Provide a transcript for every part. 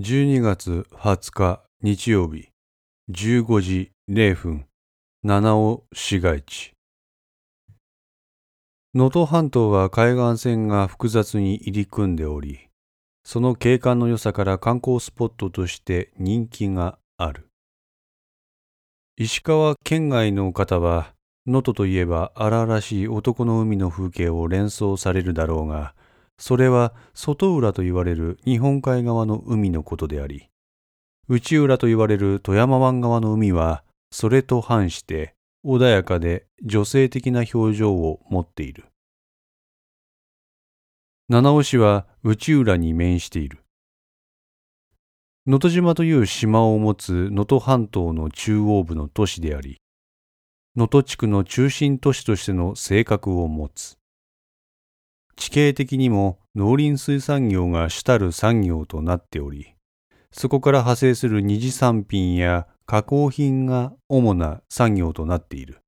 12月20日日曜日15時0分七尾市街地。能登半島は海岸線が複雑に入り組んでおりその景観の良さから観光スポットとして人気がある。石川県外の方は能登といえば荒々しい男の海の風景を連想されるだろうがそれは外浦と言われる日本海側の海のことであり、内浦と言われる富山湾側の海は、それと反して穏やかで女性的な表情を持っている。七尾市は内浦に面している。能登島という島を持つ能登半島の中央部の都市であり、能登地区の中心都市としての性格を持つ。地形的にも農林水産業が主たる産業となっており、そこから派生する二次産品や加工品が主な産業となっている。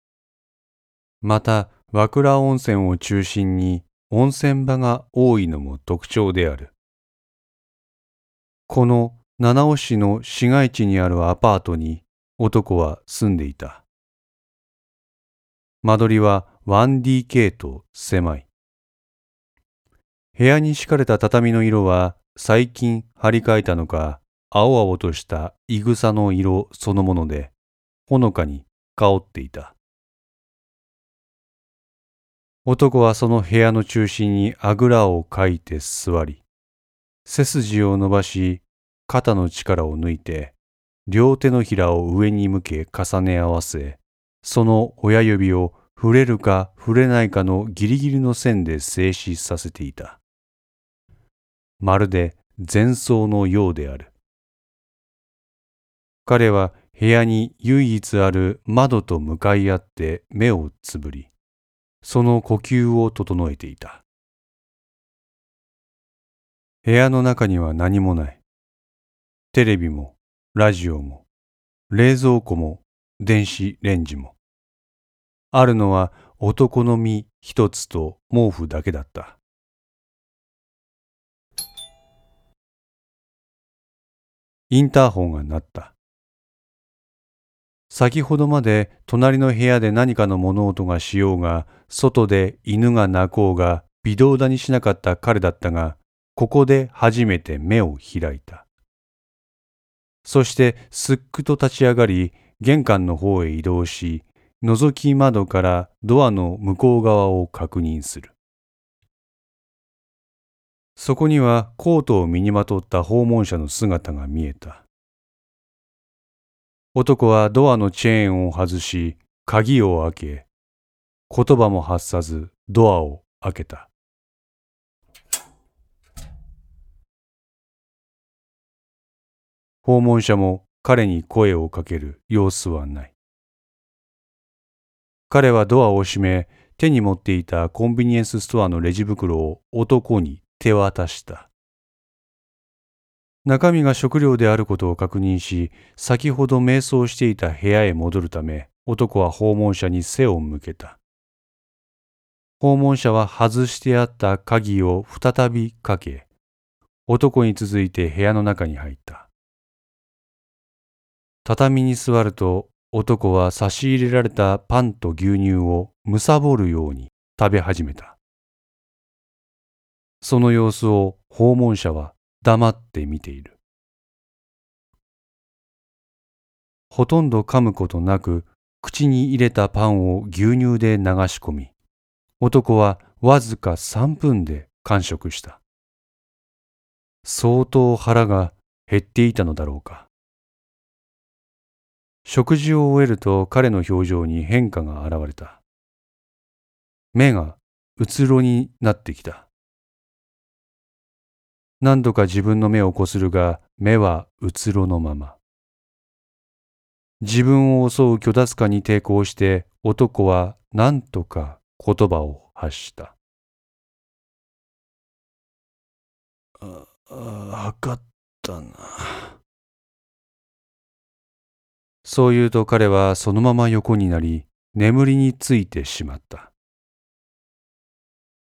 また、和倉温泉を中心に温泉場が多いのも特徴である。この七尾市の市街地にあるアパートに男は住んでいた。間取りは 1DK と狭い。部屋に敷かれた畳の色は最近張り替えたのか青々としたいぐさの色そのものでほのかに香っていた男はその部屋の中心にあぐらをかいて座り背筋を伸ばし肩の力を抜いて両手のひらを上に向け重ね合わせその親指を触れるか触れないかのギリギリの線で静止させていた。まるで前奏のようである。彼は部屋に唯一ある窓と向かい合って目をつぶり、その呼吸を整えていた。部屋の中には何もない。テレビも、ラジオも、冷蔵庫も、電子レンジも。あるのは男の身一つと毛布だけだった。インターホンが鳴った。先ほどまで隣の部屋で何かの物音がしようが、外で犬が鳴こうが、微動だにしなかった彼だったが、ここで初めて目を開いた。そしてすっくと立ち上がり、玄関の方へ移動し、覗き窓からドアの向こう側を確認する。そこにはコートを身にまとった訪問者の姿が見えた。男はドアのチェーンを外し、鍵を開け、言葉も発さずドアを開けた。訪問者も彼に声をかける様子はない。彼はドアを閉め、手に持っていたコンビニエンスストアのレジ袋を男に手渡した。中身が食料であることを確認し、先ほど瞑想していた部屋へ戻るため、男は訪問者に背を向けた。訪問者は外してあった鍵を再びかけ、男に続いて部屋の中に入った。畳に座ると男は差し入れられたパンと牛乳を貪るように食べ始めた。その様子を訪問者は黙って見ている。ほとんど噛むことなく口に入れたパンを牛乳で流し込み、男はわずか3分で完食した。相当腹が減っていたのだろうか。食事を終えると彼の表情に変化が現れた。目がうつろになってきた。何度か自分の目をこするが、目はうつろのまま。自分を襲う巨奪感に抵抗して男は何とか言葉を発した。あ、わかったな。そう言うと彼はそのまま横になり、眠りについてしまった。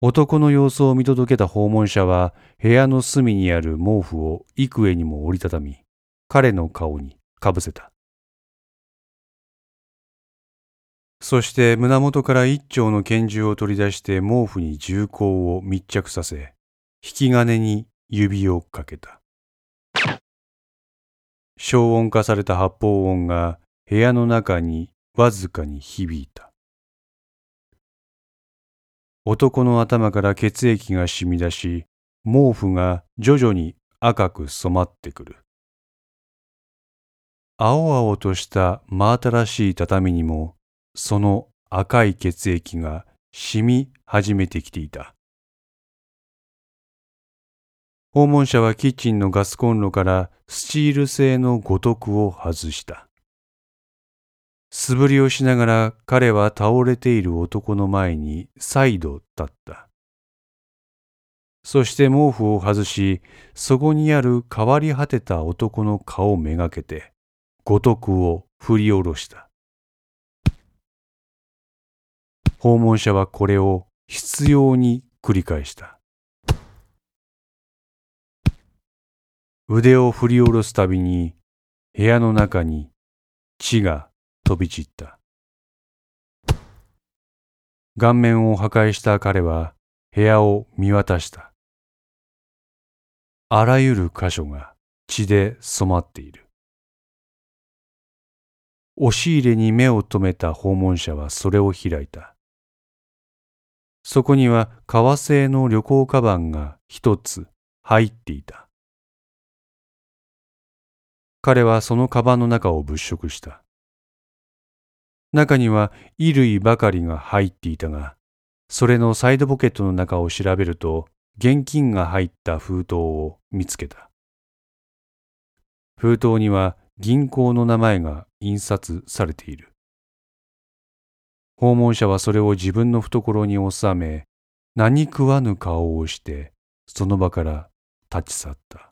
男の様子を見届けた訪問者は部屋の隅にある毛布を幾重にも折りたたみ、彼の顔にかぶせた。そして胸元から一丁の拳銃を取り出して毛布に銃口を密着させ、引き金に指をかけた。消音化された発砲音が部屋の中にわずかに響いた。男の頭から血液が染み出し、毛布が徐々に赤く染まってくる。青々とした真新しい畳にも、その赤い血液が染み始めてきていた。訪問者はキッチンのガスコンロからスチール製の五徳を外した。素振りをしながら彼は倒れている男の前に再度立った。そして毛布を外し、そこにある変わり果てた男の顔めがけて、五徳を振り下ろした。訪問者はこれを必要に繰り返した。腕を振り下ろすたびに部屋の中に血が飛び散った。顔面を破壊した彼は部屋を見渡した。あらゆる箇所が血で染まっている。押し入れに目を留めた訪問者はそれを開いた。そこには革製の旅行カバンが一つ入っていた。彼はそのカバンの中を物色した。中には衣類ばかりが入っていたが、それのサイドポケットの中を調べると、現金が入った封筒を見つけた。封筒には銀行の名前が印刷されている。訪問者はそれを自分の懐に収め、何食わぬ顔をして、その場から立ち去った。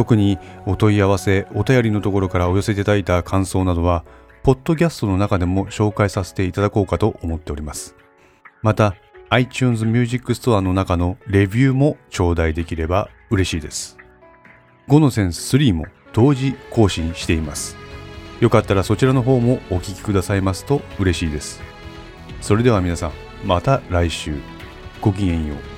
特にお問い合わせ、お便りのところからお寄せいただいた感想などは、ポッドキャストの中でも紹介させていただこうかと思っております。また、iTunes Music Store の中のレビューも頂戴できれば嬉しいです。5のセンス3も同時更新しています。よかったらそちらの方もお聴きくださいますと嬉しいです。それでは皆さん、また来週。ごきげんよう。